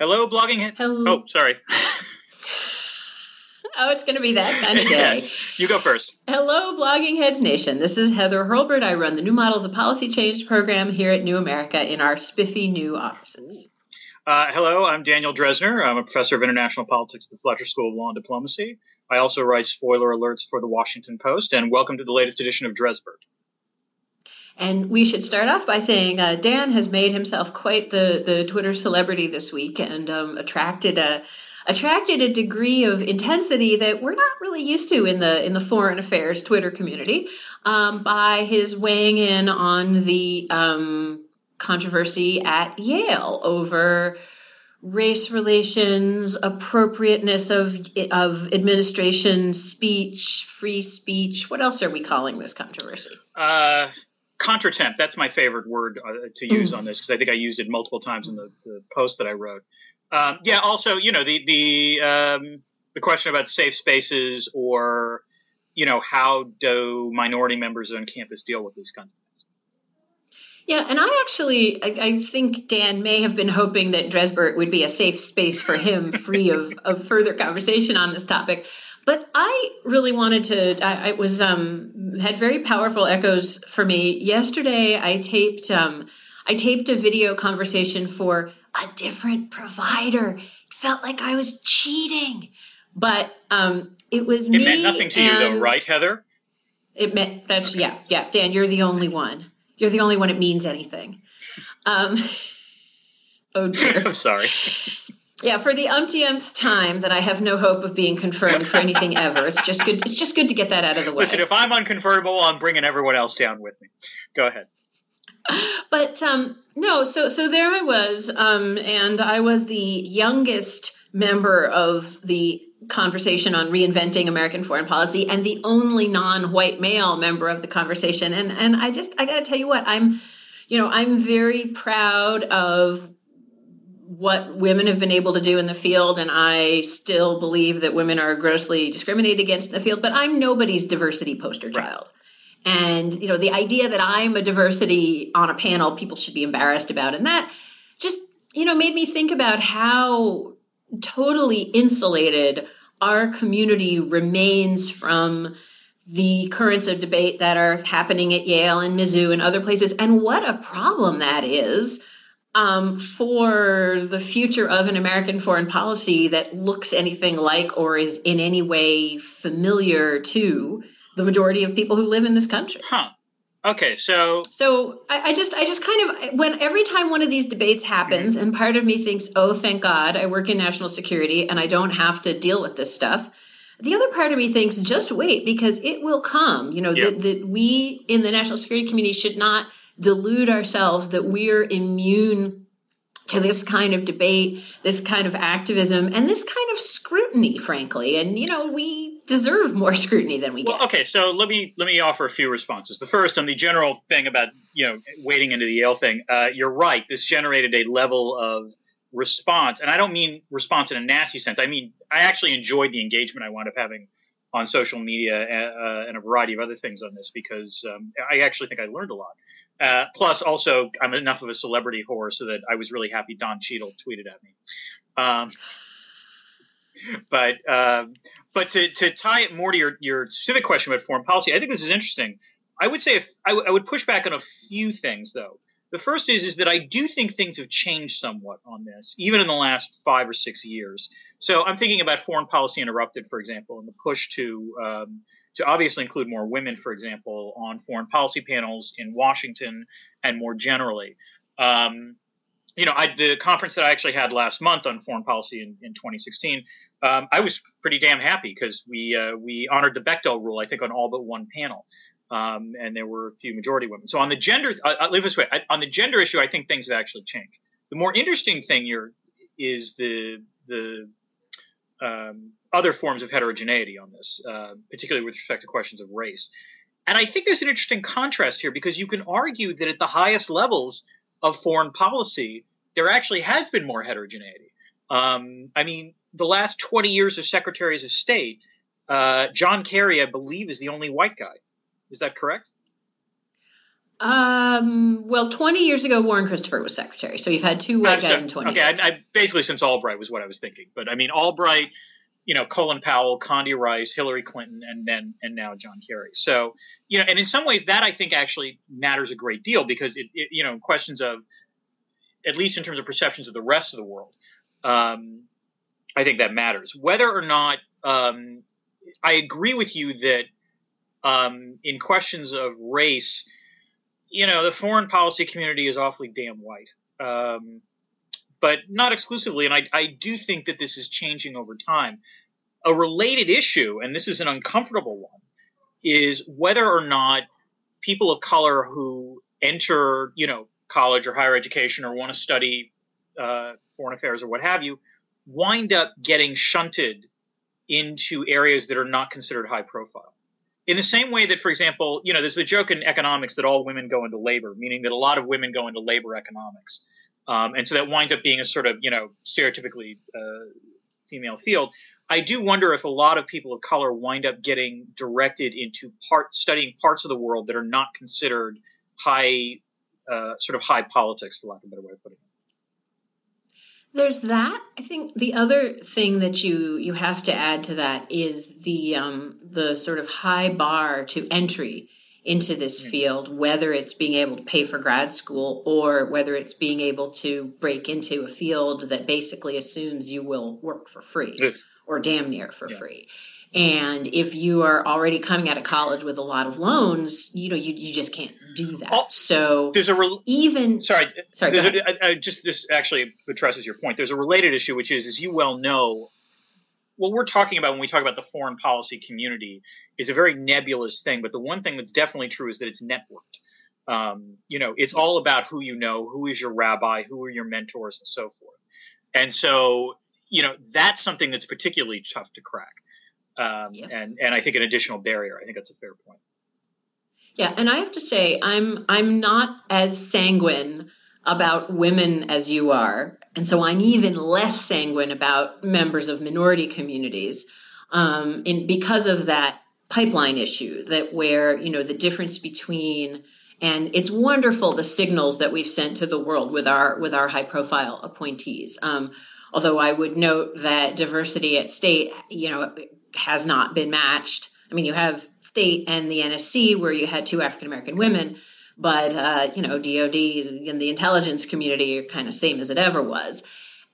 Hello, blogging. Hello. Oh, sorry. oh, it's going to be that kind of day. yes, you go first. Hello, Blogging Heads Nation. This is Heather Hurlburt. I run the New Models of Policy Change program here at New America in our spiffy new offices. Uh, hello, I'm Daniel Drezner. I'm a professor of international politics at the Fletcher School of Law and Diplomacy. I also write spoiler alerts for the Washington Post, and welcome to the latest edition of Dresbert. And we should start off by saying uh, Dan has made himself quite the, the Twitter celebrity this week and um, attracted a attracted a degree of intensity that we're not really used to in the in the foreign affairs Twitter community um, by his weighing in on the um, controversy at Yale over race relations, appropriateness of of administration speech, free speech. What else are we calling this controversy? Uh, contretemps. That's my favorite word uh, to use mm. on this because I think I used it multiple times in the, the post that I wrote. Um, yeah. Also, you know, the the um, the question about safe spaces or you know how do minority members on campus deal with these kinds of things. Yeah, and I actually I, I, think Dan may have been hoping that Dresbert would be a safe space for him, free of, of further conversation on this topic. But I really wanted to. I, I was um, had very powerful echoes for me yesterday. I taped um, I taped a video conversation for a different provider. It felt like I was cheating, but um, it was it me. It meant nothing to you, though, right, Heather? It meant that's okay. yeah, yeah. Dan, you're the only one. You're the only one it means anything. Um, oh dear. I'm sorry. Yeah, for the umpteenth time that I have no hope of being confirmed for anything ever. It's just good. It's just good to get that out of the way. Listen, if I'm unconfirmable, I'm bringing everyone else down with me. Go ahead. But um, no, so so there I was, um, and I was the youngest member of the conversation on reinventing American foreign policy, and the only non-white male member of the conversation. And and I just I got to tell you what I'm, you know, I'm very proud of what women have been able to do in the field and i still believe that women are grossly discriminated against in the field but i'm nobody's diversity poster child. And you know the idea that i'm a diversity on a panel people should be embarrassed about and that just you know made me think about how totally insulated our community remains from the currents of debate that are happening at Yale and Mizzou and other places, and what a problem that is um, for the future of an American foreign policy that looks anything like or is in any way familiar to the majority of people who live in this country. Huh. Okay, so so I, I, just I just kind of when every time one of these debates happens, mm-hmm. and part of me thinks, oh, thank God, I work in national security and I don't have to deal with this stuff. The other part of me thinks, just wait because it will come. You know that that we in the national security community should not delude ourselves that we're immune to this kind of debate, this kind of activism, and this kind of scrutiny, frankly. And you know, we deserve more scrutiny than we well, get. Okay, so let me let me offer a few responses. The first on the general thing about you know wading into the Yale thing. Uh, you're right. This generated a level of response, and I don't mean response in a nasty sense. I mean I actually enjoyed the engagement I wound up having on social media uh, and a variety of other things on this because um, I actually think I learned a lot. Uh, plus, also, I'm enough of a celebrity whore so that I was really happy Don Cheadle tweeted at me. Um, but uh, but to, to tie it more to your, your specific question about foreign policy, I think this is interesting. I would say if, I, w- I would push back on a few things though. The first is is that I do think things have changed somewhat on this, even in the last five or six years. So I'm thinking about foreign policy interrupted, for example, and the push to um, to obviously include more women, for example, on foreign policy panels in Washington and more generally. Um, you know, I, the conference that I actually had last month on foreign policy in, in 2016, um, I was pretty damn happy because we uh, we honored the Bechdel rule, I think, on all but one panel um, and there were a few majority women. So on the gender, I, I live this way. I, on the gender issue, I think things have actually changed. The more interesting thing here is the the um, other forms of heterogeneity on this, uh, particularly with respect to questions of race. And I think there's an interesting contrast here because you can argue that at the highest levels of foreign policy, there actually has been more heterogeneity. Um, I mean, the last 20 years of secretaries of state, uh, John Kerry, I believe, is the only white guy. Is that correct? Um, well, 20 years ago, Warren Christopher was secretary. So you've had two white guys in 20 okay, years. I, I, basically since Albright was what I was thinking. But I mean, Albright, you know, Colin Powell, Condi Rice, Hillary Clinton, and then and now John Kerry. So you know, and in some ways, that I think actually matters a great deal because it, it you know, questions of at least in terms of perceptions of the rest of the world, um, I think that matters. Whether or not um, I agree with you that um, in questions of race, you know, the foreign policy community is awfully damn white. Um, but not exclusively. And I, I do think that this is changing over time. A related issue, and this is an uncomfortable one, is whether or not people of color who enter, you know, college or higher education or want to study uh, foreign affairs or what have you, wind up getting shunted into areas that are not considered high profile. In the same way that, for example, you know, there's the joke in economics that all women go into labor, meaning that a lot of women go into labor economics. Um, and so that winds up being a sort of, you know, stereotypically uh, female field. I do wonder if a lot of people of color wind up getting directed into part studying parts of the world that are not considered high, uh, sort of high politics, for lack of a better way of putting it. There's that. I think the other thing that you you have to add to that is the um, the sort of high bar to entry into this mm. field, whether it's being able to pay for grad school or whether it's being able to break into a field that basically assumes you will work for free or damn near for yeah. free. And if you are already coming out of college with a lot of loans, you know, you, you just can't do that. Oh, so there's a re- even sorry, sorry. A, I, just this actually addresses your point. There's a related issue, which is, as you well know, what we're talking about when we talk about the foreign policy community is a very nebulous thing. But the one thing that's definitely true is that it's networked. Um, you know, it's all about who you know, who is your rabbi, who are your mentors, and so forth. And so, you know, that's something that's particularly tough to crack. Um, yeah. and and I think an additional barrier. I think that's a fair point. Yeah, and I have to say, I'm I'm not as sanguine about women as you are, and so I'm even less sanguine about members of minority communities, um, in because of that pipeline issue that where you know the difference between and it's wonderful the signals that we've sent to the world with our with our high profile appointees. Um, although I would note that diversity at state, you know, has not been matched. I mean, you have state and the NSC where you had two African American women, but uh, you know, DoD and the intelligence community are kind of same as it ever was.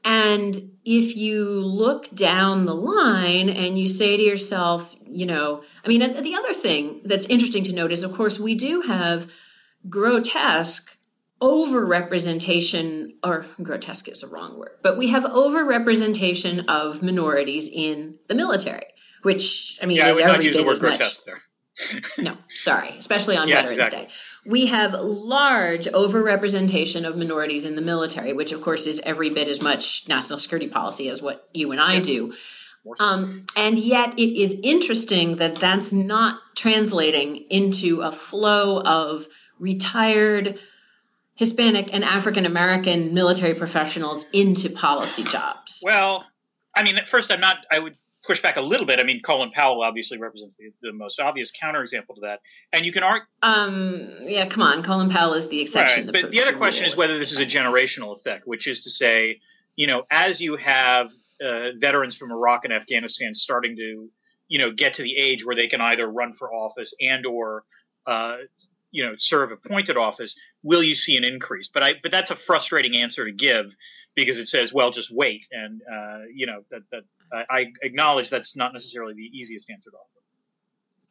And if you look down the line and you say to yourself, you know, I mean, the other thing that's interesting to note is, of course, we do have grotesque overrepresentation, or grotesque is a wrong word, but we have overrepresentation of minorities in the military which I mean yeah, is I would not use the word grotesque there. no, sorry, especially on yes, Veterans exactly. Day. We have large overrepresentation of minorities in the military, which of course is every bit as much national security policy as what you and I yeah. do. Um, and yet, it is interesting that that's not translating into a flow of retired Hispanic and African American military professionals into policy jobs. Well, I mean, at first, I'm not. I would push back a little bit. I mean, Colin Powell obviously represents the, the most obvious counterexample to that, and you can argue. Um, yeah, come on, Colin Powell is the exception. Right. But the other question is whether this is a generational effect, which is to say, you know, as you have uh, veterans from Iraq and Afghanistan starting to, you know, get to the age where they can either run for office and or uh, you know serve appointed office will you see an increase but i but that's a frustrating answer to give because it says well just wait and uh, you know that that I acknowledge that's not necessarily the easiest answer to offer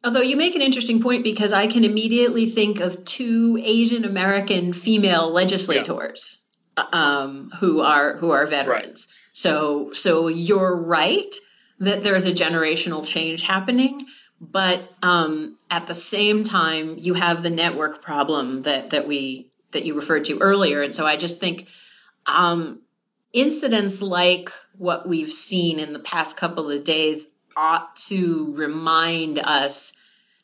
Although you make an interesting point because I can immediately think of two Asian American female legislators yeah. um, who are who are veterans. Right. So so you're right that there's a generational change happening, but um, at the same time you have the network problem that that we that you referred to earlier and so i just think um, incidents like what we've seen in the past couple of days ought to remind us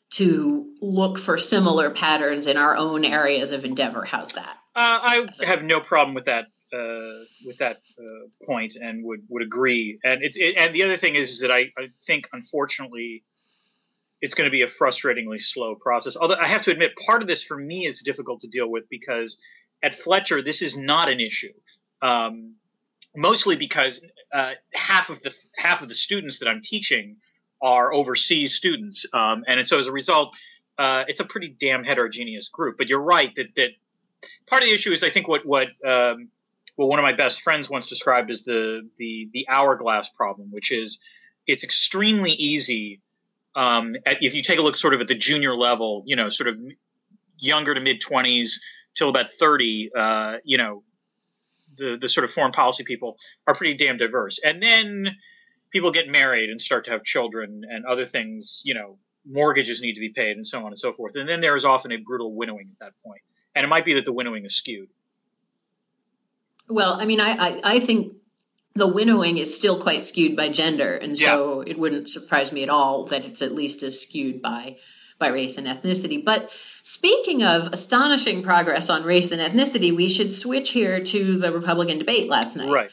to look for similar patterns in our own areas of endeavor how's that uh, i have no problem with that uh, with that uh, point and would would agree and it's it, and the other thing is that I, I think unfortunately it's going to be a frustratingly slow process. Although I have to admit, part of this for me is difficult to deal with because at Fletcher, this is not an issue. Um, mostly because uh, half of the half of the students that I'm teaching are overseas students, um, and so as a result, uh, it's a pretty damn heterogeneous group. But you're right that that part of the issue is I think what what um, well one of my best friends once described as the the the hourglass problem, which is it's extremely easy um, at, if you take a look sort of at the junior level, you know, sort of younger to mid twenties till about thirty, uh, you know, the the sort of foreign policy people are pretty damn diverse, and then people get married and start to have children and other things, you know, mortgages need to be paid and so on and so forth. And then there is often a brutal winnowing at that point. And it might be that the winnowing is skewed. Well, I mean, I, I, I think the winnowing is still quite skewed by gender. And so yeah. it wouldn't surprise me at all that it's at least as skewed by by race and ethnicity. But speaking of astonishing progress on race and ethnicity, we should switch here to the Republican debate last night. Right.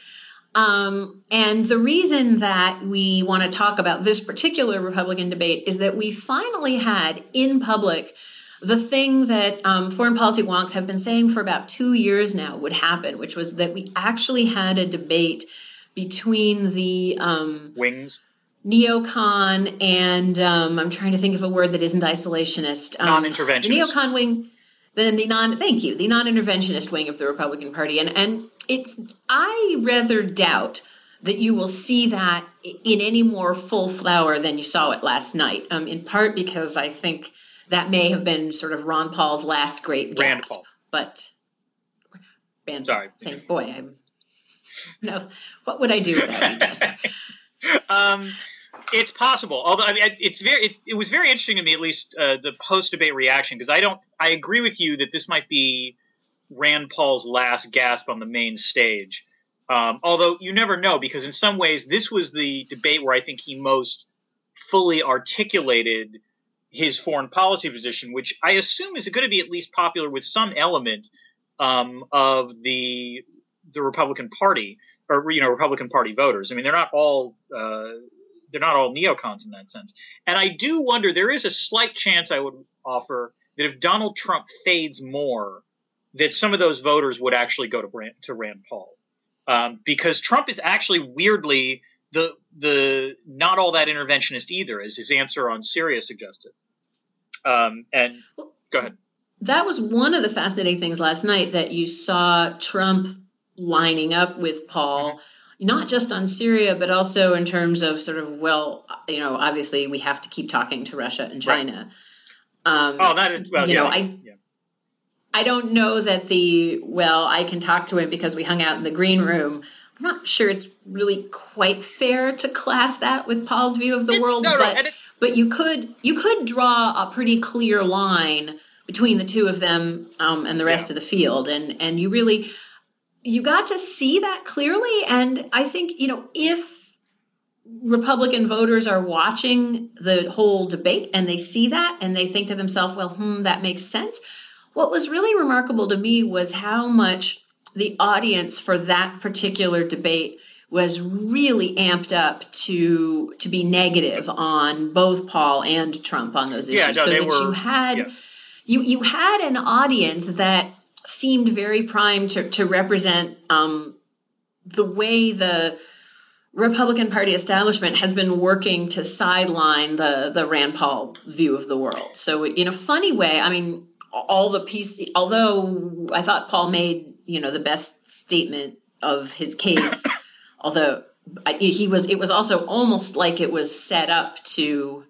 Um, and the reason that we want to talk about this particular Republican debate is that we finally had in public the thing that um, foreign policy wonks have been saying for about two years now would happen, which was that we actually had a debate between the um, wings neocon and um, I'm trying to think of a word that isn't isolationist. Um, Non-interventionist. The neocon wing, then the non. Thank you, the non-interventionist wing of the Republican Party, and and it's I rather doubt that you will see that in any more full flower than you saw it last night. Um, in part because I think that may have been sort of Ron Paul's last great Rand gasp. Paul. But Rand, sorry, thank boy, I'm no. What would I do without you, um, it's possible. Although I mean, it's very, it, it was very interesting to me, at least uh, the post debate reaction, because I don't, I agree with you that this might be Rand Paul's last gasp on the main stage. Um, although you never know, because in some ways, this was the debate where I think he most fully articulated his foreign policy position, which I assume is going to be at least popular with some element um, of the the Republican Party or you know Republican Party voters. I mean, they're not all uh, they're not all neocons in that sense. And I do wonder there is a slight chance I would offer that if Donald Trump fades more, that some of those voters would actually go to Rand, to Rand Paul, um, because Trump is actually weirdly the the not all that interventionist either, as his answer on Syria suggested. Um, and go ahead. That was one of the fascinating things last night that you saw Trump lining up with Paul. Mm-hmm not just on Syria, but also in terms of sort of, well, you know, obviously we have to keep talking to Russia and China. Right. Um, oh, that is, well, you yeah, know, I, yeah. I don't know that the, well, I can talk to him because we hung out in the green room. I'm not sure it's really quite fair to class that with Paul's view of the it's, world, no, but, it, but you could, you could draw a pretty clear line between the two of them um, and the rest yeah. of the field. And, and you really, you got to see that clearly. And I think, you know, if Republican voters are watching the whole debate and they see that and they think to themselves, well, hmm, that makes sense. What was really remarkable to me was how much the audience for that particular debate was really amped up to to be negative on both Paul and Trump on those issues. Yeah, no, so that were, you had yeah. you you had an audience that seemed very primed to, to represent um, the way the Republican Party establishment has been working to sideline the the Rand Paul view of the world. So in a funny way, I mean, all the piece. Although I thought Paul made you know the best statement of his case, although he was, it was also almost like it was set up to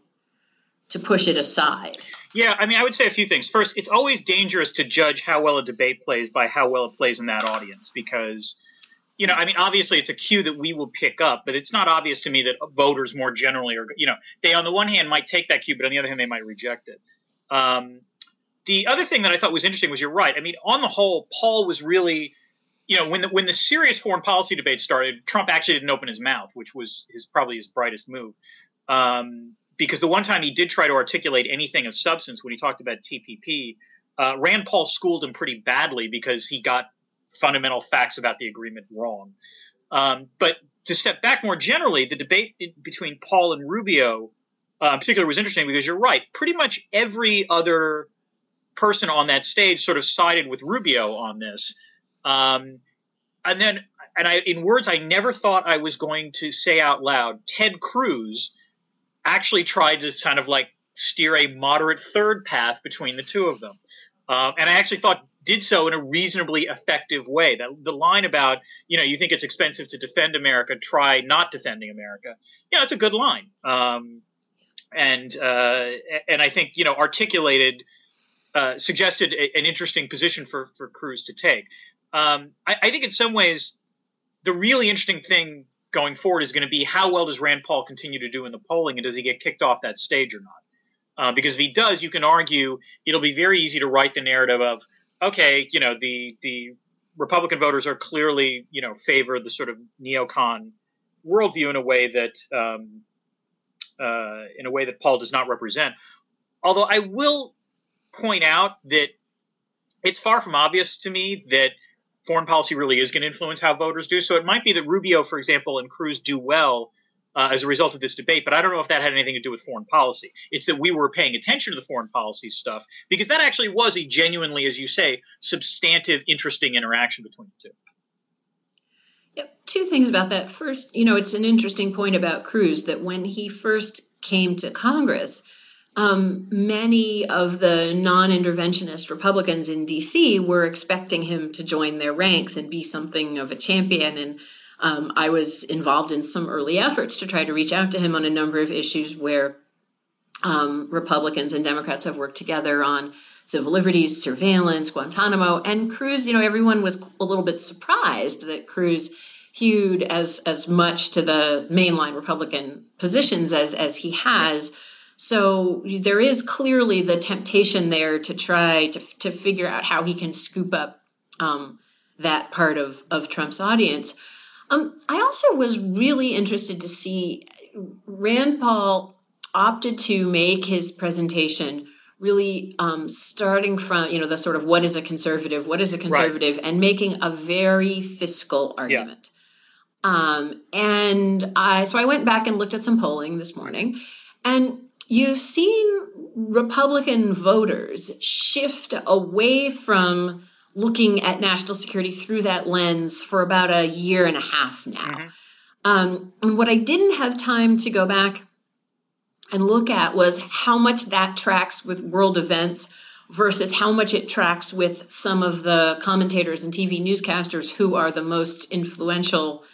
to push it aside. Yeah, I mean, I would say a few things. First, it's always dangerous to judge how well a debate plays by how well it plays in that audience because, you know, I mean, obviously it's a cue that we will pick up, but it's not obvious to me that voters more generally are, you know, they on the one hand might take that cue, but on the other hand, they might reject it. Um, the other thing that I thought was interesting was you're right. I mean, on the whole, Paul was really, you know, when the when the serious foreign policy debate started, Trump actually didn't open his mouth, which was his probably his brightest move. Um, because the one time he did try to articulate anything of substance when he talked about TPP, uh, Rand Paul schooled him pretty badly because he got fundamental facts about the agreement wrong. Um, but to step back more generally, the debate between Paul and Rubio uh, in particular was interesting because you're right. Pretty much every other person on that stage sort of sided with Rubio on this. Um, and then, and I, in words I never thought I was going to say out loud, Ted Cruz actually tried to kind of like steer a moderate third path between the two of them. Uh, and I actually thought did so in a reasonably effective way. That the line about you know you think it's expensive to defend America, try not defending America. Yeah, it's a good line, um, and uh, and I think you know articulated uh, suggested a, an interesting position for for Cruz to take. Um, I, I think in some ways the really interesting thing going forward is going to be how well does Rand Paul continue to do in the polling, and does he get kicked off that stage or not? Uh, because if he does, you can argue it'll be very easy to write the narrative of, okay, you know, the the Republican voters are clearly, you know, favor the sort of neocon worldview in a way that um, uh, in a way that Paul does not represent. Although I will point out that it's far from obvious to me that foreign policy really is going to influence how voters do. So it might be that Rubio, for example, and Cruz do well uh, as a result of this debate, but I don't know if that had anything to do with foreign policy. It's that we were paying attention to the foreign policy stuff because that actually was a genuinely, as you say, substantive, interesting interaction between the two. Yep. Two things about that. First, you know, it's an interesting point about Cruz that when he first came to Congress, um, many of the non interventionist Republicans in DC were expecting him to join their ranks and be something of a champion. And um, I was involved in some early efforts to try to reach out to him on a number of issues where um, Republicans and Democrats have worked together on civil liberties, surveillance, Guantanamo. And Cruz, you know, everyone was a little bit surprised that Cruz hewed as as much to the mainline Republican positions as as he has. So there is clearly the temptation there to try to to figure out how he can scoop up um, that part of of Trump's audience. Um, I also was really interested to see Rand Paul opted to make his presentation really um, starting from you know the sort of what is a conservative, what is a conservative, right. and making a very fiscal argument. Yeah. Um, and I so I went back and looked at some polling this morning, and you've seen Republican voters shift away from looking at national security through that lens for about a year and a half now. Mm-hmm. Um, and what I didn't have time to go back and look at was how much that tracks with world events versus how much it tracks with some of the commentators and TV newscasters who are the most influential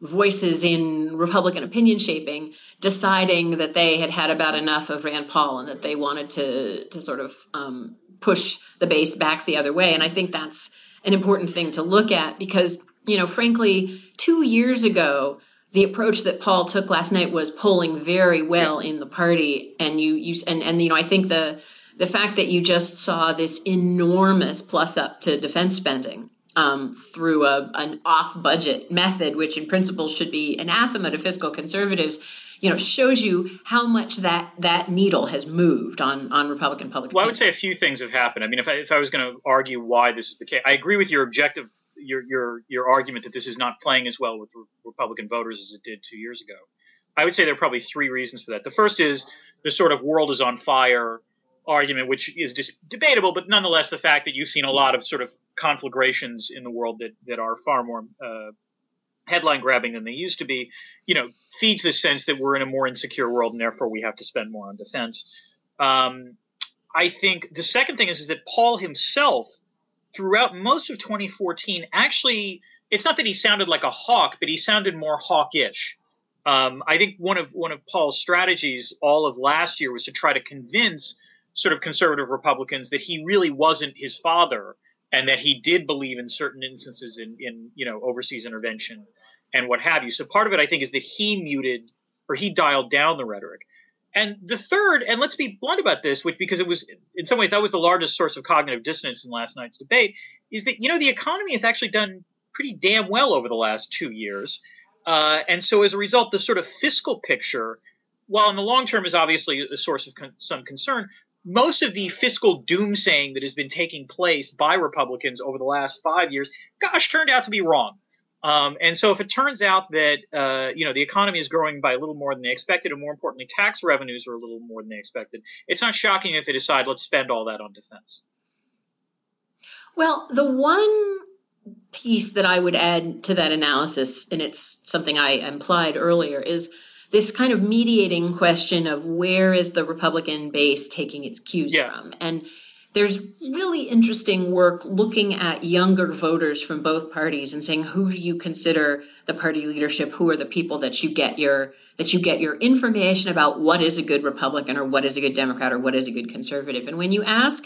voices in Republican opinion shaping deciding that they had had about enough of Rand Paul and that they wanted to to sort of um, push the base back the other way. And I think that's an important thing to look at because you know, frankly, two years ago, the approach that Paul took last night was polling very well in the party, and you you and and you know, I think the the fact that you just saw this enormous plus up to defense spending um, through a, an off budget method, which in principle should be anathema to fiscal conservatives, you know, shows you how much that that needle has moved on on Republican public. Well, opinion. I would say a few things have happened. I mean, if I, if I was going to argue why this is the case, I agree with your objective, your your your argument that this is not playing as well with Republican voters as it did two years ago. I would say there are probably three reasons for that. The first is the sort of world is on fire argument, which is just debatable, but nonetheless, the fact that you've seen a lot of sort of conflagrations in the world that that are far more uh, headline grabbing than they used to be, you know, feeds the sense that we're in a more insecure world and therefore we have to spend more on defense. Um, I think the second thing is, is that Paul himself, throughout most of 2014, actually, it's not that he sounded like a hawk, but he sounded more hawkish. Um, I think one of one of Paul's strategies all of last year was to try to convince sort of conservative Republicans that he really wasn't his father and that he did believe in certain instances in, in you know overseas intervention and what have you. So part of it, I think, is that he muted or he dialed down the rhetoric. And the third, and let's be blunt about this, which because it was in some ways that was the largest source of cognitive dissonance in last night's debate, is that you know the economy has actually done pretty damn well over the last two years, uh, and so as a result, the sort of fiscal picture, while in the long term is obviously a source of con- some concern, most of the fiscal doomsaying that has been taking place by Republicans over the last five years, gosh, turned out to be wrong. Um, and so if it turns out that uh, you know the economy is growing by a little more than they expected, and more importantly, tax revenues are a little more than they expected, it's not shocking if they decide let's spend all that on defense. Well, the one piece that I would add to that analysis, and it's something I implied earlier, is this kind of mediating question of where is the Republican base taking its cues yeah. from, and there's really interesting work looking at younger voters from both parties and saying who do you consider the party leadership? Who are the people that you get your that you get your information about what is a good republican or what is a good democrat or what is a good conservative? And when you ask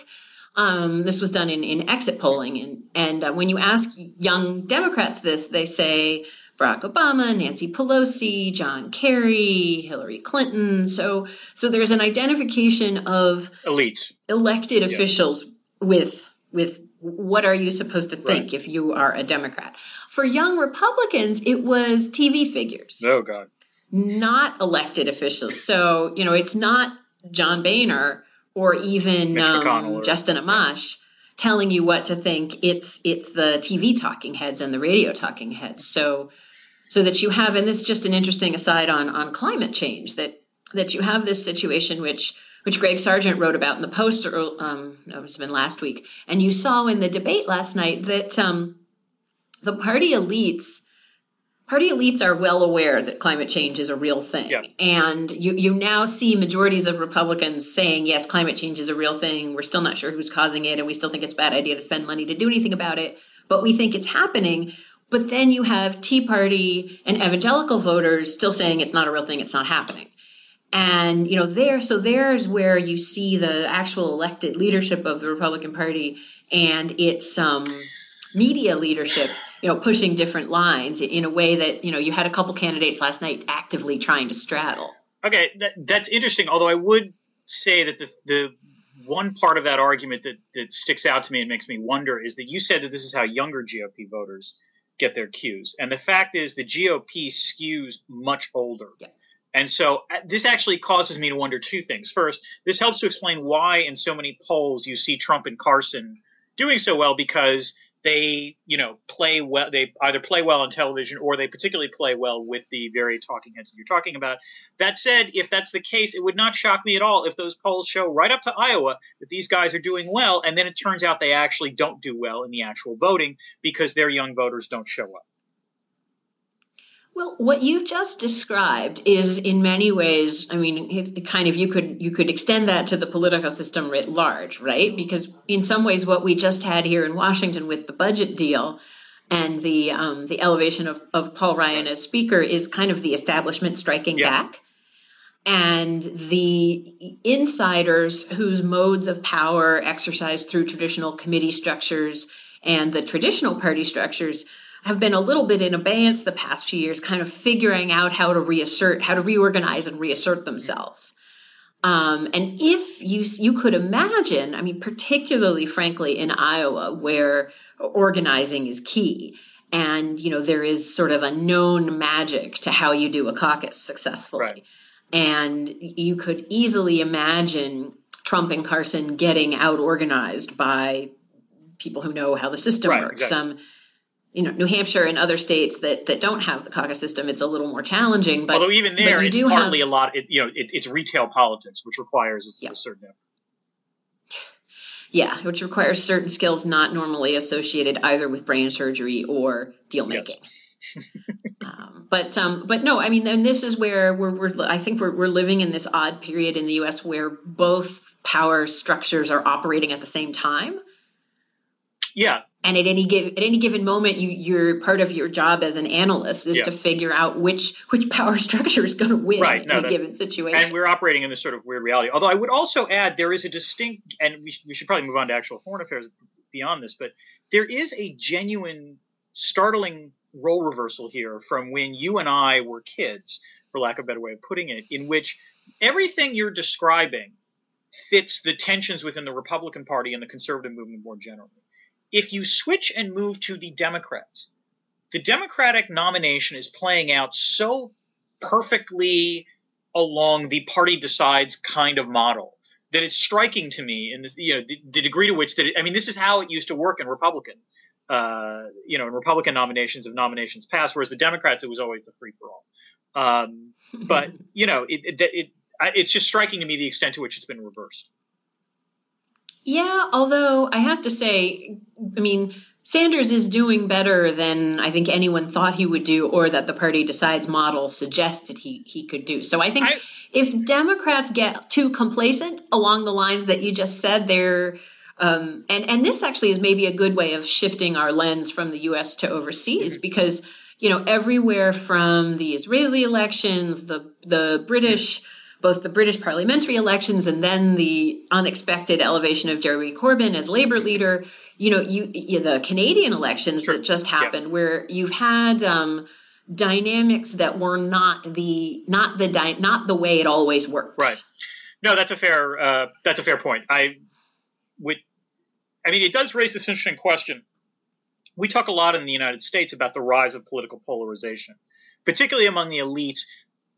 um, this was done in, in exit polling and, and uh, when you ask young democrats this they say Barack Obama, Nancy Pelosi, John Kerry, Hillary Clinton. So so there's an identification of elites, elected officials with with what are you supposed to think right. if you are a Democrat? For young Republicans, it was TV figures. Oh God. Not elected officials. So, you know, it's not John Boehner or even um, or, Justin Amash telling you what to think. It's it's the TV talking heads and the radio talking heads. So so that you have, and this is just an interesting aside on on climate change that that you have this situation which which Greg Sargent wrote about in the Post, or um, it was been last week, and you saw in the debate last night that um, the party elites party elites are well aware that climate change is a real thing. Yeah. And you, you now see majorities of Republicans saying, yes, climate change is a real thing. We're still not sure who's causing it, and we still think it's a bad idea to spend money to do anything about it. But we think it's happening. But then you have Tea Party and evangelical voters still saying it's not a real thing, it's not happening. And, you know, there, so there's where you see the actual elected leadership of the Republican Party and its um, media leadership, you know, pushing different lines in a way that, you know, you had a couple candidates last night actively trying to straddle. Okay, that, that's interesting. Although I would say that the, the one part of that argument that, that sticks out to me and makes me wonder is that you said that this is how younger GOP voters get their cues. And the fact is, the GOP skews much older. Yeah. And so uh, this actually causes me to wonder two things. First, this helps to explain why in so many polls you see Trump and Carson doing so well because they, you know, play well. They either play well on television or they particularly play well with the very talking heads that you're talking about. That said, if that's the case, it would not shock me at all if those polls show right up to Iowa that these guys are doing well, and then it turns out they actually don't do well in the actual voting because their young voters don't show up. Well, what you've just described is in many ways, I mean, it kind of you could you could extend that to the political system writ large, right? Because in some ways, what we just had here in Washington with the budget deal and the um, the elevation of, of Paul Ryan as speaker is kind of the establishment striking yeah. back. And the insiders whose modes of power exercised through traditional committee structures and the traditional party structures have been a little bit in abeyance the past few years, kind of figuring out how to reassert, how to reorganize and reassert themselves. Um, and if you you could imagine, I mean, particularly frankly in Iowa, where organizing is key, and you know there is sort of a known magic to how you do a caucus successfully, right. and you could easily imagine Trump and Carson getting out organized by people who know how the system right, works. Exactly. Um, you know New Hampshire and other states that that don't have the caucus system, it's a little more challenging. But although even there, it's partly have, a lot. It, you know, it, it's retail politics, which requires a, yeah. a certain effort. Yeah, which requires certain skills not normally associated either with brain surgery or deal making. Yes. um, but um, but no, I mean, and this is where we're, we're I think we're we're living in this odd period in the U.S. where both power structures are operating at the same time. Yeah, and at any give at any given moment you you're part of your job as an analyst is yeah. to figure out which which power structure is going to win right, no, in a given situation. And we're operating in this sort of weird reality. Although i would also add there is a distinct and we, we should probably move on to actual foreign affairs beyond this but there is a genuine startling role reversal here from when you and i were kids for lack of a better way of putting it in which everything you're describing fits the tensions within the republican party and the conservative movement more generally if you switch and move to the Democrats, the Democratic nomination is playing out so perfectly along the party decides kind of model that it's striking to me in this, you know, the, the degree to which that it, I mean, this is how it used to work in Republican uh, you know, in Republican nominations of nominations passed, whereas the Democrats, it was always the free for all. Um, but you know, it, it, it, it's just striking to me the extent to which it's been reversed. Yeah, although I have to say, I mean, Sanders is doing better than I think anyone thought he would do, or that the party decides model suggested he he could do. So I think I, if Democrats get too complacent along the lines that you just said, they're um, and and this actually is maybe a good way of shifting our lens from the U.S. to overseas because you know everywhere from the Israeli elections, the the British. Both the British parliamentary elections and then the unexpected elevation of Jeremy Corbyn as Labour leader, you know, you, you the Canadian elections sure. that just happened, yeah. where you've had um, dynamics that were not the not the di- not the way it always works. Right. No, that's a fair uh, that's a fair point. I would. I mean, it does raise this interesting question. We talk a lot in the United States about the rise of political polarization, particularly among the elites.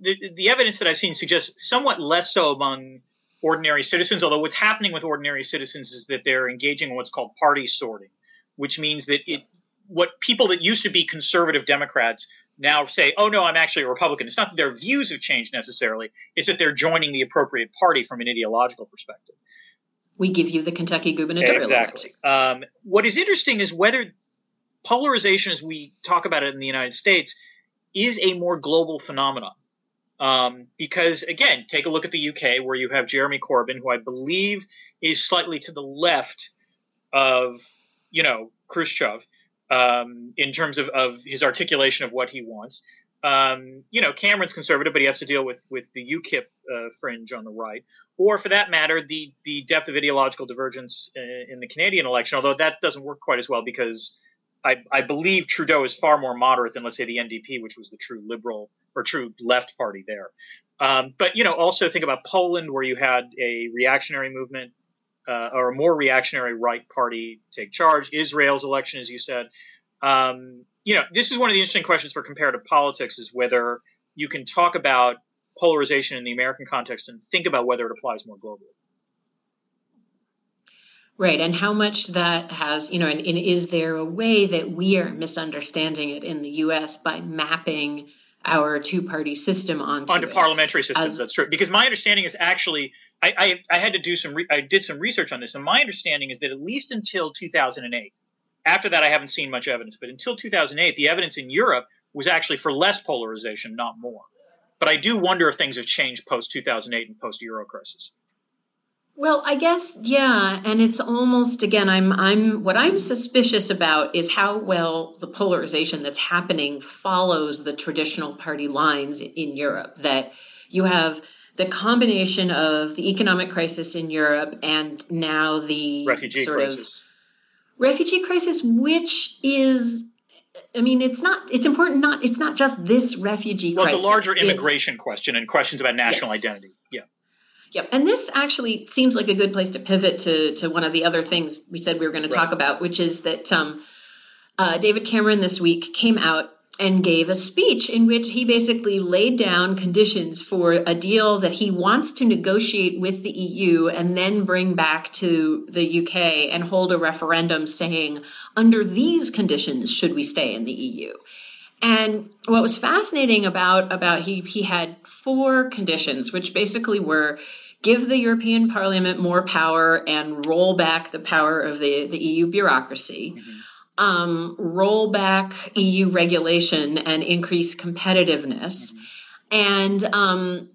The, the evidence that I've seen suggests somewhat less so among ordinary citizens. Although what's happening with ordinary citizens is that they're engaging in what's called party sorting, which means that it what people that used to be conservative Democrats now say, "Oh no, I'm actually a Republican." It's not that their views have changed necessarily; it's that they're joining the appropriate party from an ideological perspective. We give you the Kentucky gubernatorial exactly. Um, what is interesting is whether polarization, as we talk about it in the United States, is a more global phenomenon. Um, because again, take a look at the UK where you have Jeremy Corbyn, who I believe is slightly to the left of, you know, Khrushchev um, in terms of, of his articulation of what he wants. Um, you know, Cameron's conservative, but he has to deal with with the UKIP uh, fringe on the right, or for that matter, the the depth of ideological divergence in, uh, in the Canadian election. Although that doesn't work quite as well because I, I, believe Trudeau is far more moderate than, let's say, the NDP, which was the true liberal or true left party there. Um, but you know, also think about Poland, where you had a reactionary movement uh, or a more reactionary right party take charge. Israel's election, as you said. Um, you know, this is one of the interesting questions for comparative politics: is whether you can talk about polarization in the American context and think about whether it applies more globally. Right, and how much that has, you know, and, and, is there a way that we are misunderstanding it in the U.S. by mapping our two-party system onto onto parliamentary systems? As, that's true. Because my understanding is actually, I, I, I had to do some, re, I did some research on this, and my understanding is that at least until 2008, after that I haven't seen much evidence, but until 2008, the evidence in Europe was actually for less polarization, not more. But I do wonder if things have changed post 2008 and post Euro crisis. Well, I guess yeah, and it's almost again I'm I'm what I'm suspicious about is how well the polarization that's happening follows the traditional party lines in Europe that you have the combination of the economic crisis in Europe and now the refugee crisis. Refugee crisis which is I mean, it's not. It's important. Not. It's not just this refugee. Well, crisis. it's a larger immigration it's, question and questions about national yes. identity. Yep. And this actually seems like a good place to pivot to, to one of the other things we said we were going to talk about, which is that um, uh, David Cameron this week came out and gave a speech in which he basically laid down conditions for a deal that he wants to negotiate with the EU and then bring back to the UK and hold a referendum saying, under these conditions, should we stay in the EU? And what was fascinating about about he he had four conditions, which basically were give the European Parliament more power and roll back the power of the, the EU bureaucracy, mm-hmm. um, roll back EU regulation and increase competitiveness, mm-hmm. and um,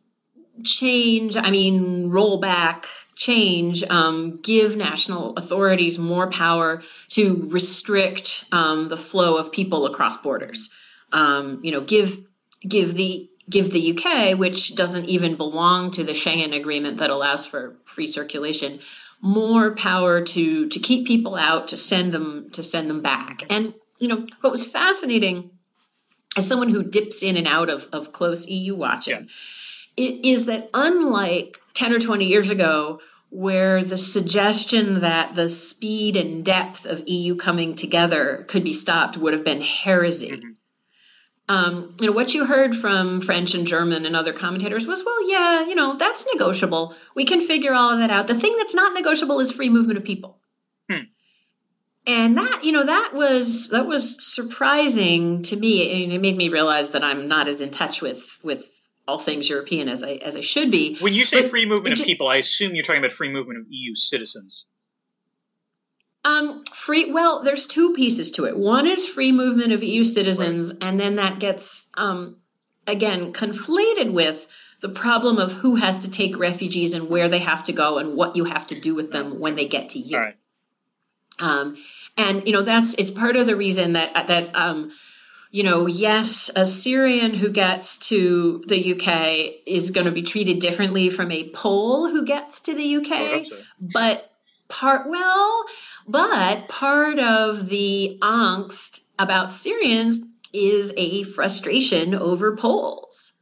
change, I mean, roll back, change, um, give national authorities more power to restrict um, the flow of people across borders. Um, you know, give give the give the UK, which doesn't even belong to the Schengen agreement that allows for free circulation, more power to to keep people out, to send them to send them back. And you know what was fascinating, as someone who dips in and out of of close EU watching, yeah. it is that unlike ten or twenty years ago. Where the suggestion that the speed and depth of EU coming together could be stopped would have been heresy. Mm-hmm um, you know, what you heard from French and German and other commentators was, well, yeah, you know, that's negotiable. We can figure all of that out. The thing that's not negotiable is free movement of people. Hmm. and that you know that was that was surprising to me and it made me realize that i'm not as in touch with with all things european as i as i should be when you say but, free movement of people i assume you're talking about free movement of eu citizens um free well there's two pieces to it one is free movement of eu citizens right. and then that gets um again conflated with the problem of who has to take refugees and where they have to go and what you have to do with them when they get to you. Right. Um, and you know that's it's part of the reason that that um, you know yes a Syrian who gets to the UK is going to be treated differently from a Pole who gets to the UK, so. but part well, but part of the angst about Syrians is a frustration over Poles.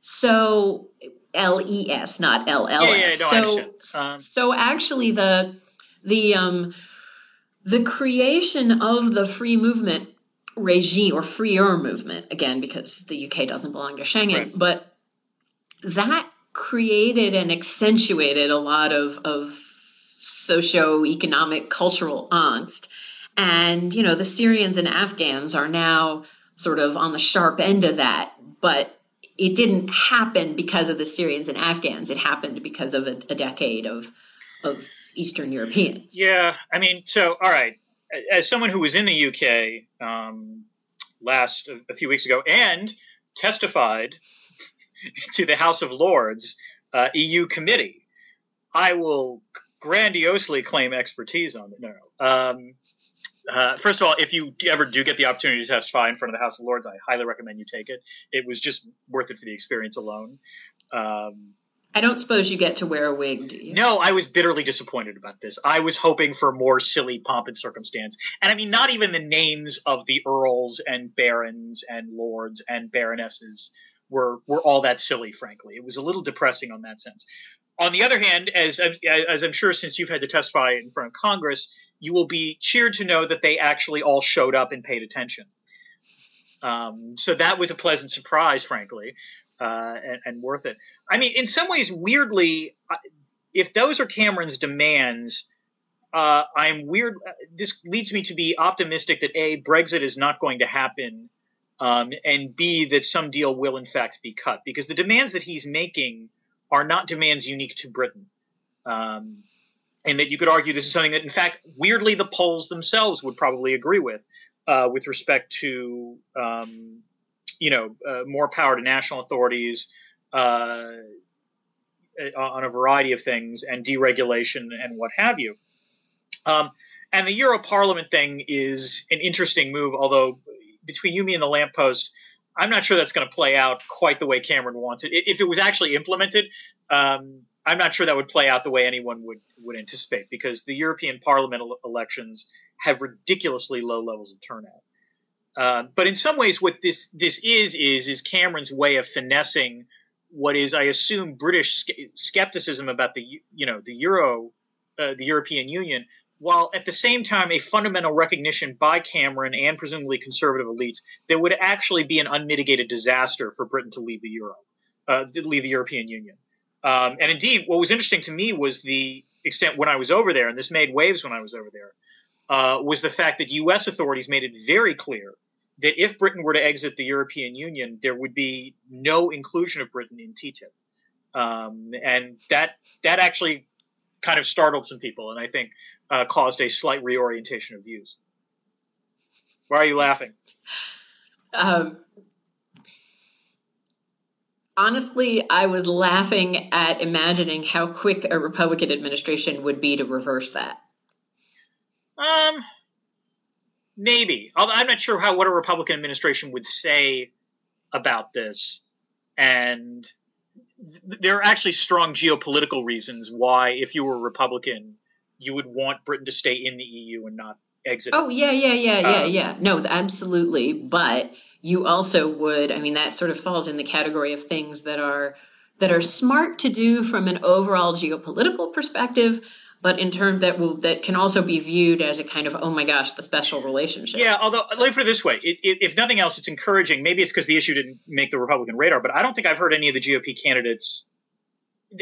So L E S, not L L S. Yeah, yeah, no, so, um, so actually, the the um, the creation of the free movement regime or freer movement again because the UK doesn't belong to Schengen, right. but that created and accentuated a lot of of socio-economic cultural angst and you know the Syrians and Afghans are now sort of on the sharp end of that but it didn't happen because of the Syrians and Afghans. It happened because of a, a decade of of Eastern Europeans. Yeah, I mean, so all right. As someone who was in the UK um, last a, few weeks ago and testified to the House of Lords uh, EU committee, I will grandiosely claim expertise on it. No, um, uh, first of all, if you ever do get the opportunity to testify in front of the House of Lords, I highly recommend you take it. It was just worth it for the experience alone. Um, I don't suppose you get to wear a wig, do you? No, I was bitterly disappointed about this. I was hoping for more silly pomp and circumstance. And I mean, not even the names of the earls and barons and lords and baronesses were, were all that silly, frankly. It was a little depressing on that sense. On the other hand, as, as I'm sure since you've had to testify in front of Congress, you will be cheered to know that they actually all showed up and paid attention. Um, so that was a pleasant surprise, frankly, uh, and, and, worth it. I mean, in some ways, weirdly, if those are Cameron's demands, uh, I'm weird. This leads me to be optimistic that a Brexit is not going to happen, um, and b that some deal will in fact be cut because the demands that he's making are not demands unique to Britain. Um, and that you could argue this is something that, in fact, weirdly, the Poles themselves would probably agree with, uh, with respect to, um, you know, uh, more power to national authorities uh, on a variety of things and deregulation and what have you. Um, and the Euro Parliament thing is an interesting move, although between you, me, and the lamppost, I'm not sure that's going to play out quite the way Cameron wants it. If it was actually implemented, um, I'm not sure that would play out the way anyone would would anticipate because the European Parliament elections have ridiculously low levels of turnout. Uh, but in some ways, what this this is is is Cameron's way of finessing what is, I assume, British skepticism about the you know the euro, uh, the European Union, while at the same time a fundamental recognition by Cameron and presumably conservative elites that would actually be an unmitigated disaster for Britain to leave the euro, uh, to leave the European Union. Um, and indeed, what was interesting to me was the extent when I was over there, and this made waves when I was over there, uh, was the fact that U.S. authorities made it very clear that if Britain were to exit the European Union, there would be no inclusion of Britain in TTIP, um, and that that actually kind of startled some people, and I think uh, caused a slight reorientation of views. Why are you laughing? Um, honestly, I was laughing at imagining how quick a Republican administration would be to reverse that. Um, maybe. I'm not sure how what a Republican administration would say about this, and there are actually strong geopolitical reasons why, if you were a Republican, you would want Britain to stay in the EU and not exit. Oh yeah, yeah, yeah, yeah, um, yeah. No, absolutely, but you also would i mean that sort of falls in the category of things that are that are smart to do from an overall geopolitical perspective but in terms that will that can also be viewed as a kind of oh my gosh the special relationship yeah although let me put it this way it, it, if nothing else it's encouraging maybe it's because the issue didn't make the republican radar but i don't think i've heard any of the gop candidates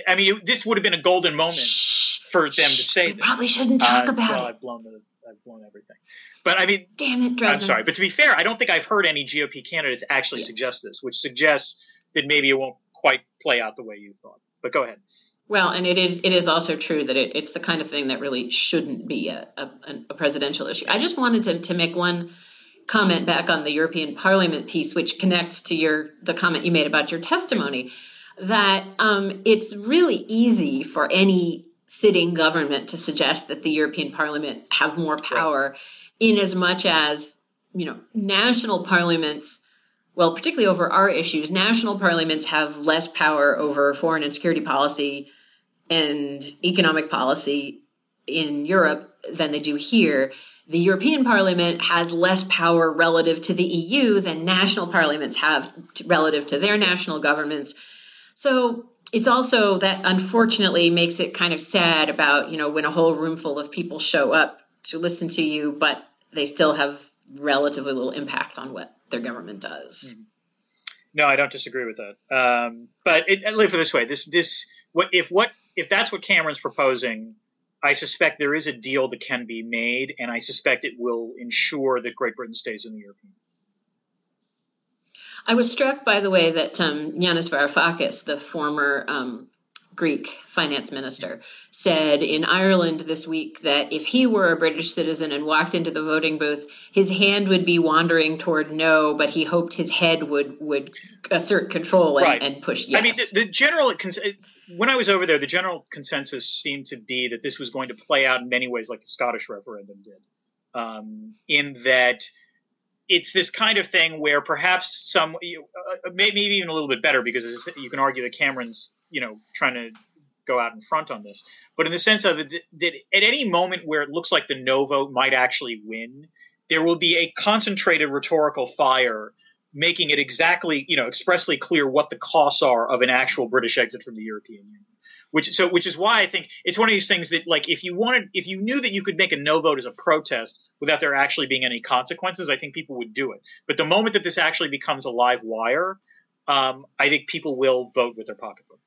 i mean it, this would have been a golden moment Shh, for them to say we probably shouldn't talk uh, about well, it i've blown the I've blown everything. But I mean, damn it, Drezner. I'm sorry, but to be fair, I don't think I've heard any GOP candidates actually yeah. suggest this, which suggests that maybe it won't quite play out the way you thought. But go ahead. Well, and it is it is also true that it, it's the kind of thing that really shouldn't be a, a, a presidential issue. I just wanted to, to make one comment back on the European Parliament piece, which connects to your the comment you made about your testimony, that um, it's really easy for any sitting government to suggest that the European Parliament have more power, in as much as you know national parliaments. Well, particularly over our issues, national parliaments have less power over foreign and security policy and economic policy in Europe than they do here the European Parliament has less power relative to the EU than national parliaments have relative to their national governments. So it's also that unfortunately makes it kind of sad about, you know, when a whole room full of people show up to listen to you, but they still have relatively little impact on what their government does. Mm-hmm. No, I don't disagree with that. Um, but it, let me this way: this, this, if what if that's what Cameron's proposing? I suspect there is a deal that can be made, and I suspect it will ensure that Great Britain stays in the European. I was struck by the way that um, Yanis Varoufakis, the former um, Greek finance minister, said in Ireland this week that if he were a British citizen and walked into the voting booth, his hand would be wandering toward no, but he hoped his head would would assert control and, right. and push yes. I mean, the, the general when I was over there, the general consensus seemed to be that this was going to play out in many ways like the Scottish referendum did, um, in that it's this kind of thing where perhaps some, uh, maybe even a little bit better because you can argue that Cameron's, you know, trying to go out in front on this, but in the sense of it, that at any moment where it looks like the no vote might actually win, there will be a concentrated rhetorical fire making it exactly, you know, expressly clear what the costs are of an actual British exit from the European Union. Which so which is why I think it's one of these things that like if you wanted if you knew that you could make a no vote as a protest without there actually being any consequences, I think people would do it. But the moment that this actually becomes a live wire, um, I think people will vote with their pocketbook.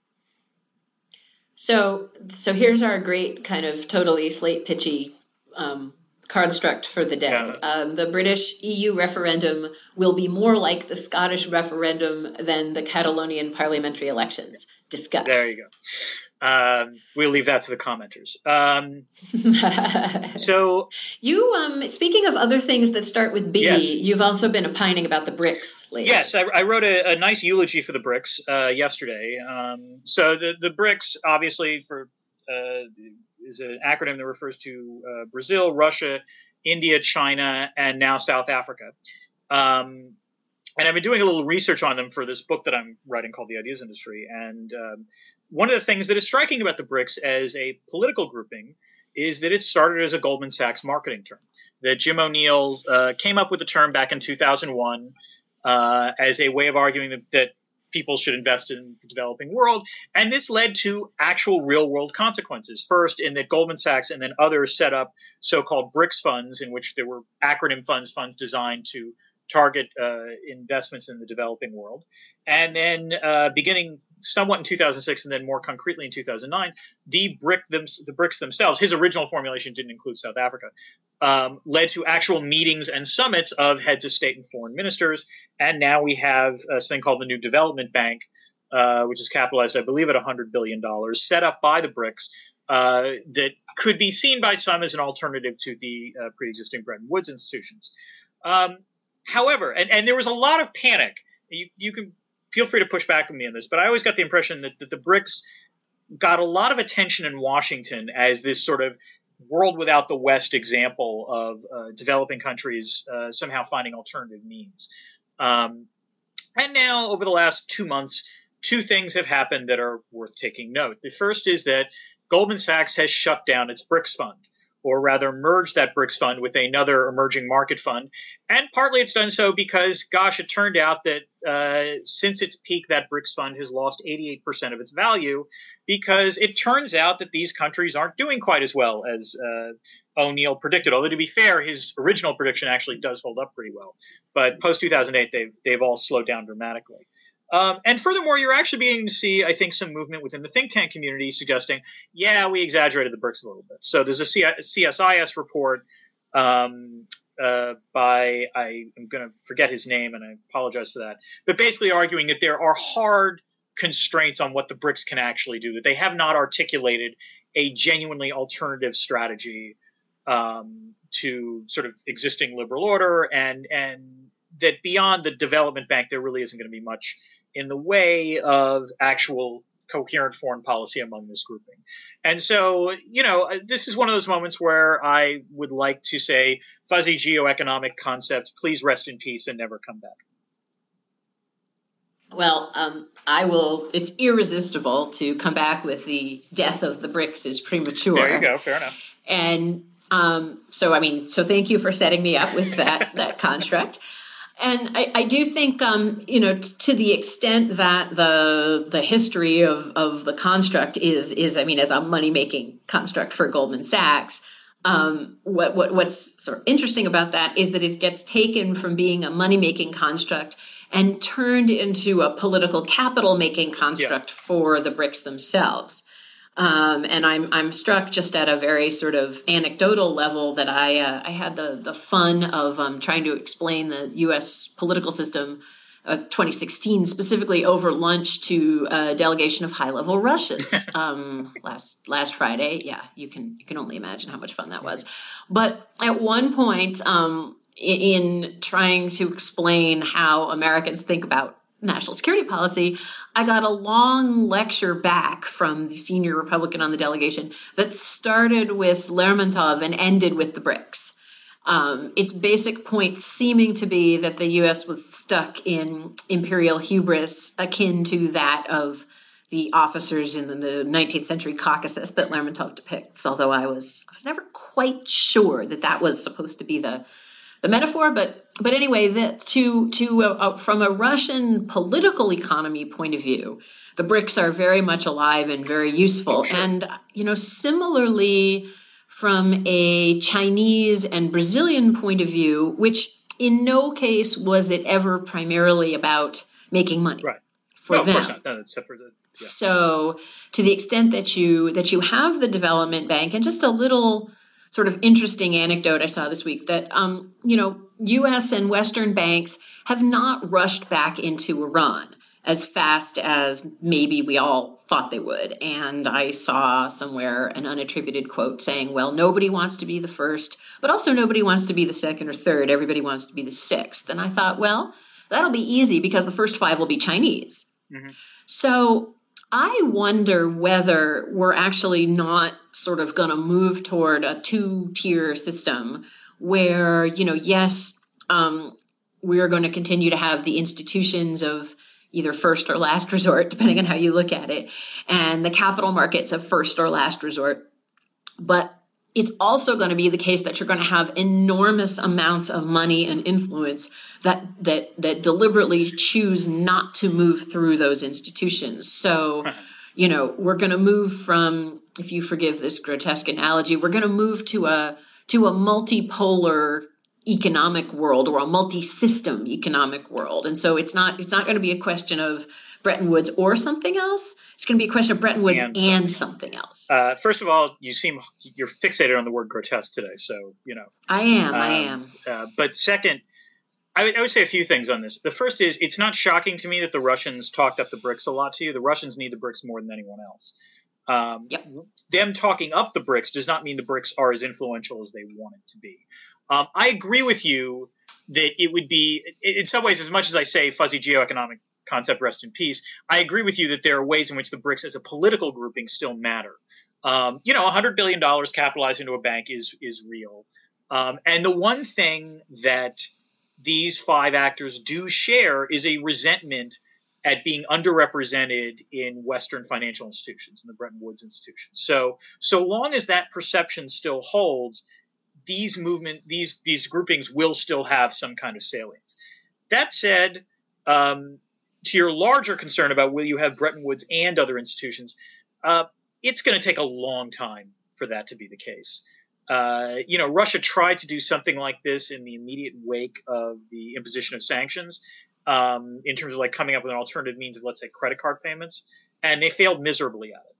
So so here's our great kind of totally slate pitchy um, construct for the day. Yeah. Um, the British EU referendum will be more like the Scottish referendum than the Catalonian parliamentary elections. Discuss. There you go. Um, we'll leave that to the commenters. Um, so you, um, speaking of other things that start with B, yes. you've also been opining about the BRICS lately. Yes, I, I wrote a, a, nice eulogy for the BRICS uh, yesterday. Um, so the the BRICS, obviously, for uh, is an acronym that refers to uh, Brazil, Russia, India, China, and now South Africa. Um, and I've been doing a little research on them for this book that I'm writing called The Ideas Industry. And um, one of the things that is striking about the BRICS as a political grouping is that it started as a Goldman Sachs marketing term. That Jim O'Neill uh, came up with the term back in 2001 uh, as a way of arguing that, that people should invest in the developing world. And this led to actual real world consequences. First, in that Goldman Sachs and then others set up so called BRICS funds, in which there were acronym funds, funds designed to target uh, investments in the developing world. And then uh, beginning somewhat in 2006 and then more concretely in 2009, the BRIC them, the BRICS themselves, his original formulation didn't include South Africa, um, led to actual meetings and summits of heads of state and foreign ministers. And now we have uh, something called the New Development Bank, uh, which is capitalized, I believe, at $100 billion, set up by the BRICS. Uh, that could be seen by some as an alternative to the uh, pre-existing Bretton Woods institutions. Um, however, and, and there was a lot of panic. You, you can feel free to push back on me on this, but I always got the impression that, that the BRICS got a lot of attention in Washington as this sort of world without the West example of uh, developing countries uh, somehow finding alternative means. Um, and now, over the last two months, two things have happened that are worth taking note. The first is that Goldman Sachs has shut down its BRICS fund or rather merged that BRICS fund with another emerging market fund. And partly it's done so because, gosh, it turned out that uh, since its peak, that BRICS fund has lost 88% of its value because it turns out that these countries aren't doing quite as well as uh, O'Neill predicted. Although to be fair, his original prediction actually does hold up pretty well. But post 2008, they've they've all slowed down dramatically. Um, and furthermore, you're actually beginning to see, I think, some movement within the think tank community suggesting, yeah, we exaggerated the BRICS a little bit. So there's a CSIS report um, uh, by I am going to forget his name and I apologize for that, but basically arguing that there are hard constraints on what the BRICS can actually do, that they have not articulated a genuinely alternative strategy um, to sort of existing liberal order, and and that beyond the development bank, there really isn't going to be much in the way of actual coherent foreign policy among this grouping. And so, you know, this is one of those moments where I would like to say, fuzzy geoeconomic concept, please rest in peace and never come back. Well, um, I will. It's irresistible to come back with the death of the BRICS is premature. There you go. Fair enough. And um, so, I mean, so thank you for setting me up with that that construct. And I, I do think, um, you know, t- to the extent that the the history of of the construct is is, I mean, as a money making construct for Goldman Sachs. Um, what, what what's sort of interesting about that is that it gets taken from being a money making construct and turned into a political capital making construct yeah. for the BRICS themselves. Um, and I'm I'm struck just at a very sort of anecdotal level that I uh, I had the the fun of um, trying to explain the U.S. political system. Uh, 2016 specifically over lunch to a delegation of high level Russians um, last last Friday. Yeah, you can you can only imagine how much fun that was. But at one point, um, in trying to explain how Americans think about national security policy, I got a long lecture back from the senior Republican on the delegation that started with Lermontov and ended with the BRICS. Um, its basic point seeming to be that the U.S. was stuck in imperial hubris akin to that of the officers in the 19th century Caucasus that Lermontov depicts. Although I was I was never quite sure that that was supposed to be the the metaphor, but but anyway, that to to uh, from a Russian political economy point of view, the BRICS are very much alive and very useful. Oh, sure. And you know, similarly, from a Chinese and Brazilian point of view, which in no case was it ever primarily about making money. Right. For no, them. of course not. No, it's separate. Yeah. So, to the extent that you that you have the development bank and just a little sort of interesting anecdote I saw this week that, um, you know, U.S. and Western banks have not rushed back into Iran as fast as maybe we all thought they would. And I saw somewhere an unattributed quote saying, well, nobody wants to be the first, but also nobody wants to be the second or third. Everybody wants to be the sixth. And I thought, well, that'll be easy because the first five will be Chinese. Mm-hmm. So I wonder whether we're actually not sort of going to move toward a two tier system where, you know, yes, um, we're going to continue to have the institutions of either first or last resort, depending on how you look at it, and the capital markets of first or last resort. But it's also going to be the case that you're going to have enormous amounts of money and influence that that that deliberately choose not to move through those institutions. So, you know, we're going to move from if you forgive this grotesque analogy, we're going to move to a to a multipolar economic world or a multi-system economic world. And so it's not it's not going to be a question of Bretton Woods or something else. It's going to be a question of Bretton Woods and, and something else. Uh, first of all, you seem you're fixated on the word grotesque today, so you know. I am. Um, I am. Uh, but second, I would, I would say a few things on this. The first is it's not shocking to me that the Russians talked up the BRICS a lot to you. The Russians need the BRICS more than anyone else. Um, yep. Them talking up the BRICS does not mean the BRICS are as influential as they want it to be. Um, I agree with you that it would be, in some ways, as much as I say fuzzy geoeconomic concept, rest in peace, I agree with you that there are ways in which the BRICS as a political grouping still matter. Um, you know, $100 billion capitalized into a bank is, is real. Um, and the one thing that these five actors do share is a resentment at being underrepresented in Western financial institutions, in the Bretton Woods institutions. So, so long as that perception still holds, these movement, these these groupings will still have some kind of salience. That said, um, to your larger concern about will you have Bretton Woods and other institutions, uh, it's going to take a long time for that to be the case. Uh, you know, Russia tried to do something like this in the immediate wake of the imposition of sanctions, um, in terms of like coming up with an alternative means of, let's say, credit card payments, and they failed miserably at it.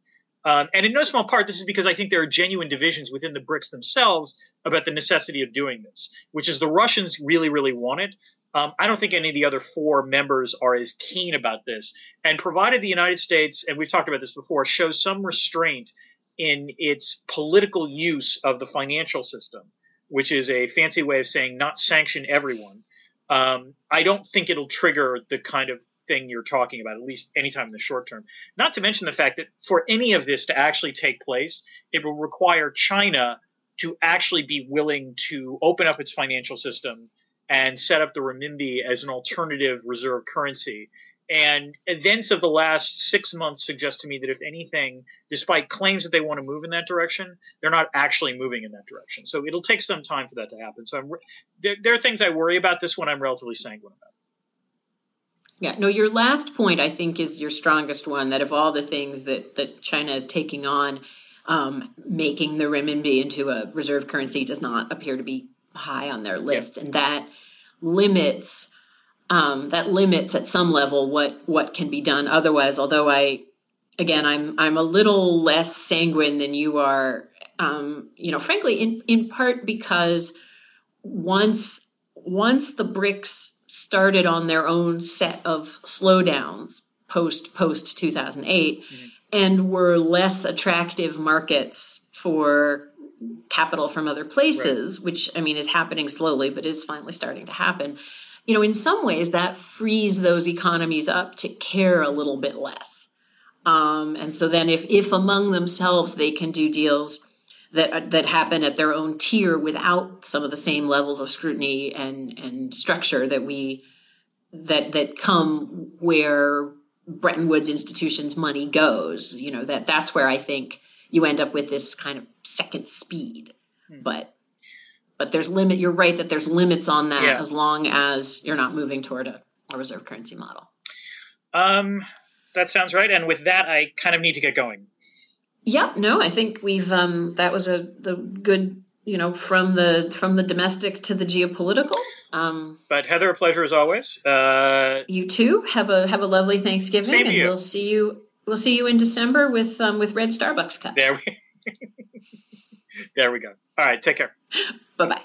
Um, and in no small part, this is because I think there are genuine divisions within the BRICS themselves about the necessity of doing this, which is the Russians really, really want it. Um, I don't think any of the other four members are as keen about this. And provided the United States, and we've talked about this before, shows some restraint in its political use of the financial system, which is a fancy way of saying not sanction everyone. Um, I don't think it'll trigger the kind of thing you're talking about, at least anytime in the short term. Not to mention the fact that for any of this to actually take place, it will require China to actually be willing to open up its financial system and set up the renminbi as an alternative reserve currency. And events of the last six months suggest to me that if anything, despite claims that they want to move in that direction, they're not actually moving in that direction. So it'll take some time for that to happen. So I'm, there, there are things I worry about. This one I'm relatively sanguine about. Yeah, no, your last point I think is your strongest one. That of all the things that that China is taking on, um, making the renminbi into a reserve currency does not appear to be high on their list, yeah. and that limits um, that limits at some level what what can be done otherwise. Although I, again, I'm I'm a little less sanguine than you are. Um, you know, frankly, in in part because once once the BRICS started on their own set of slowdowns post post 2008 mm-hmm. and were less attractive markets for capital from other places right. which i mean is happening slowly but is finally starting to happen you know in some ways that frees those economies up to care a little bit less um, and so then if if among themselves they can do deals that that happen at their own tier without some of the same levels of scrutiny and and structure that we that that come where Bretton Woods institutions money goes. You know that that's where I think you end up with this kind of second speed. Hmm. But but there's limit. You're right that there's limits on that yeah. as long as you're not moving toward a, a reserve currency model. Um, that sounds right. And with that, I kind of need to get going. Yep. No, I think we've um, that was a the good you know from the from the domestic to the geopolitical. Um, but Heather, a pleasure as always. Uh, you too have a have a lovely Thanksgiving, and you. we'll see you we'll see you in December with um, with red Starbucks cups. There we, there we go. All right, take care. bye bye.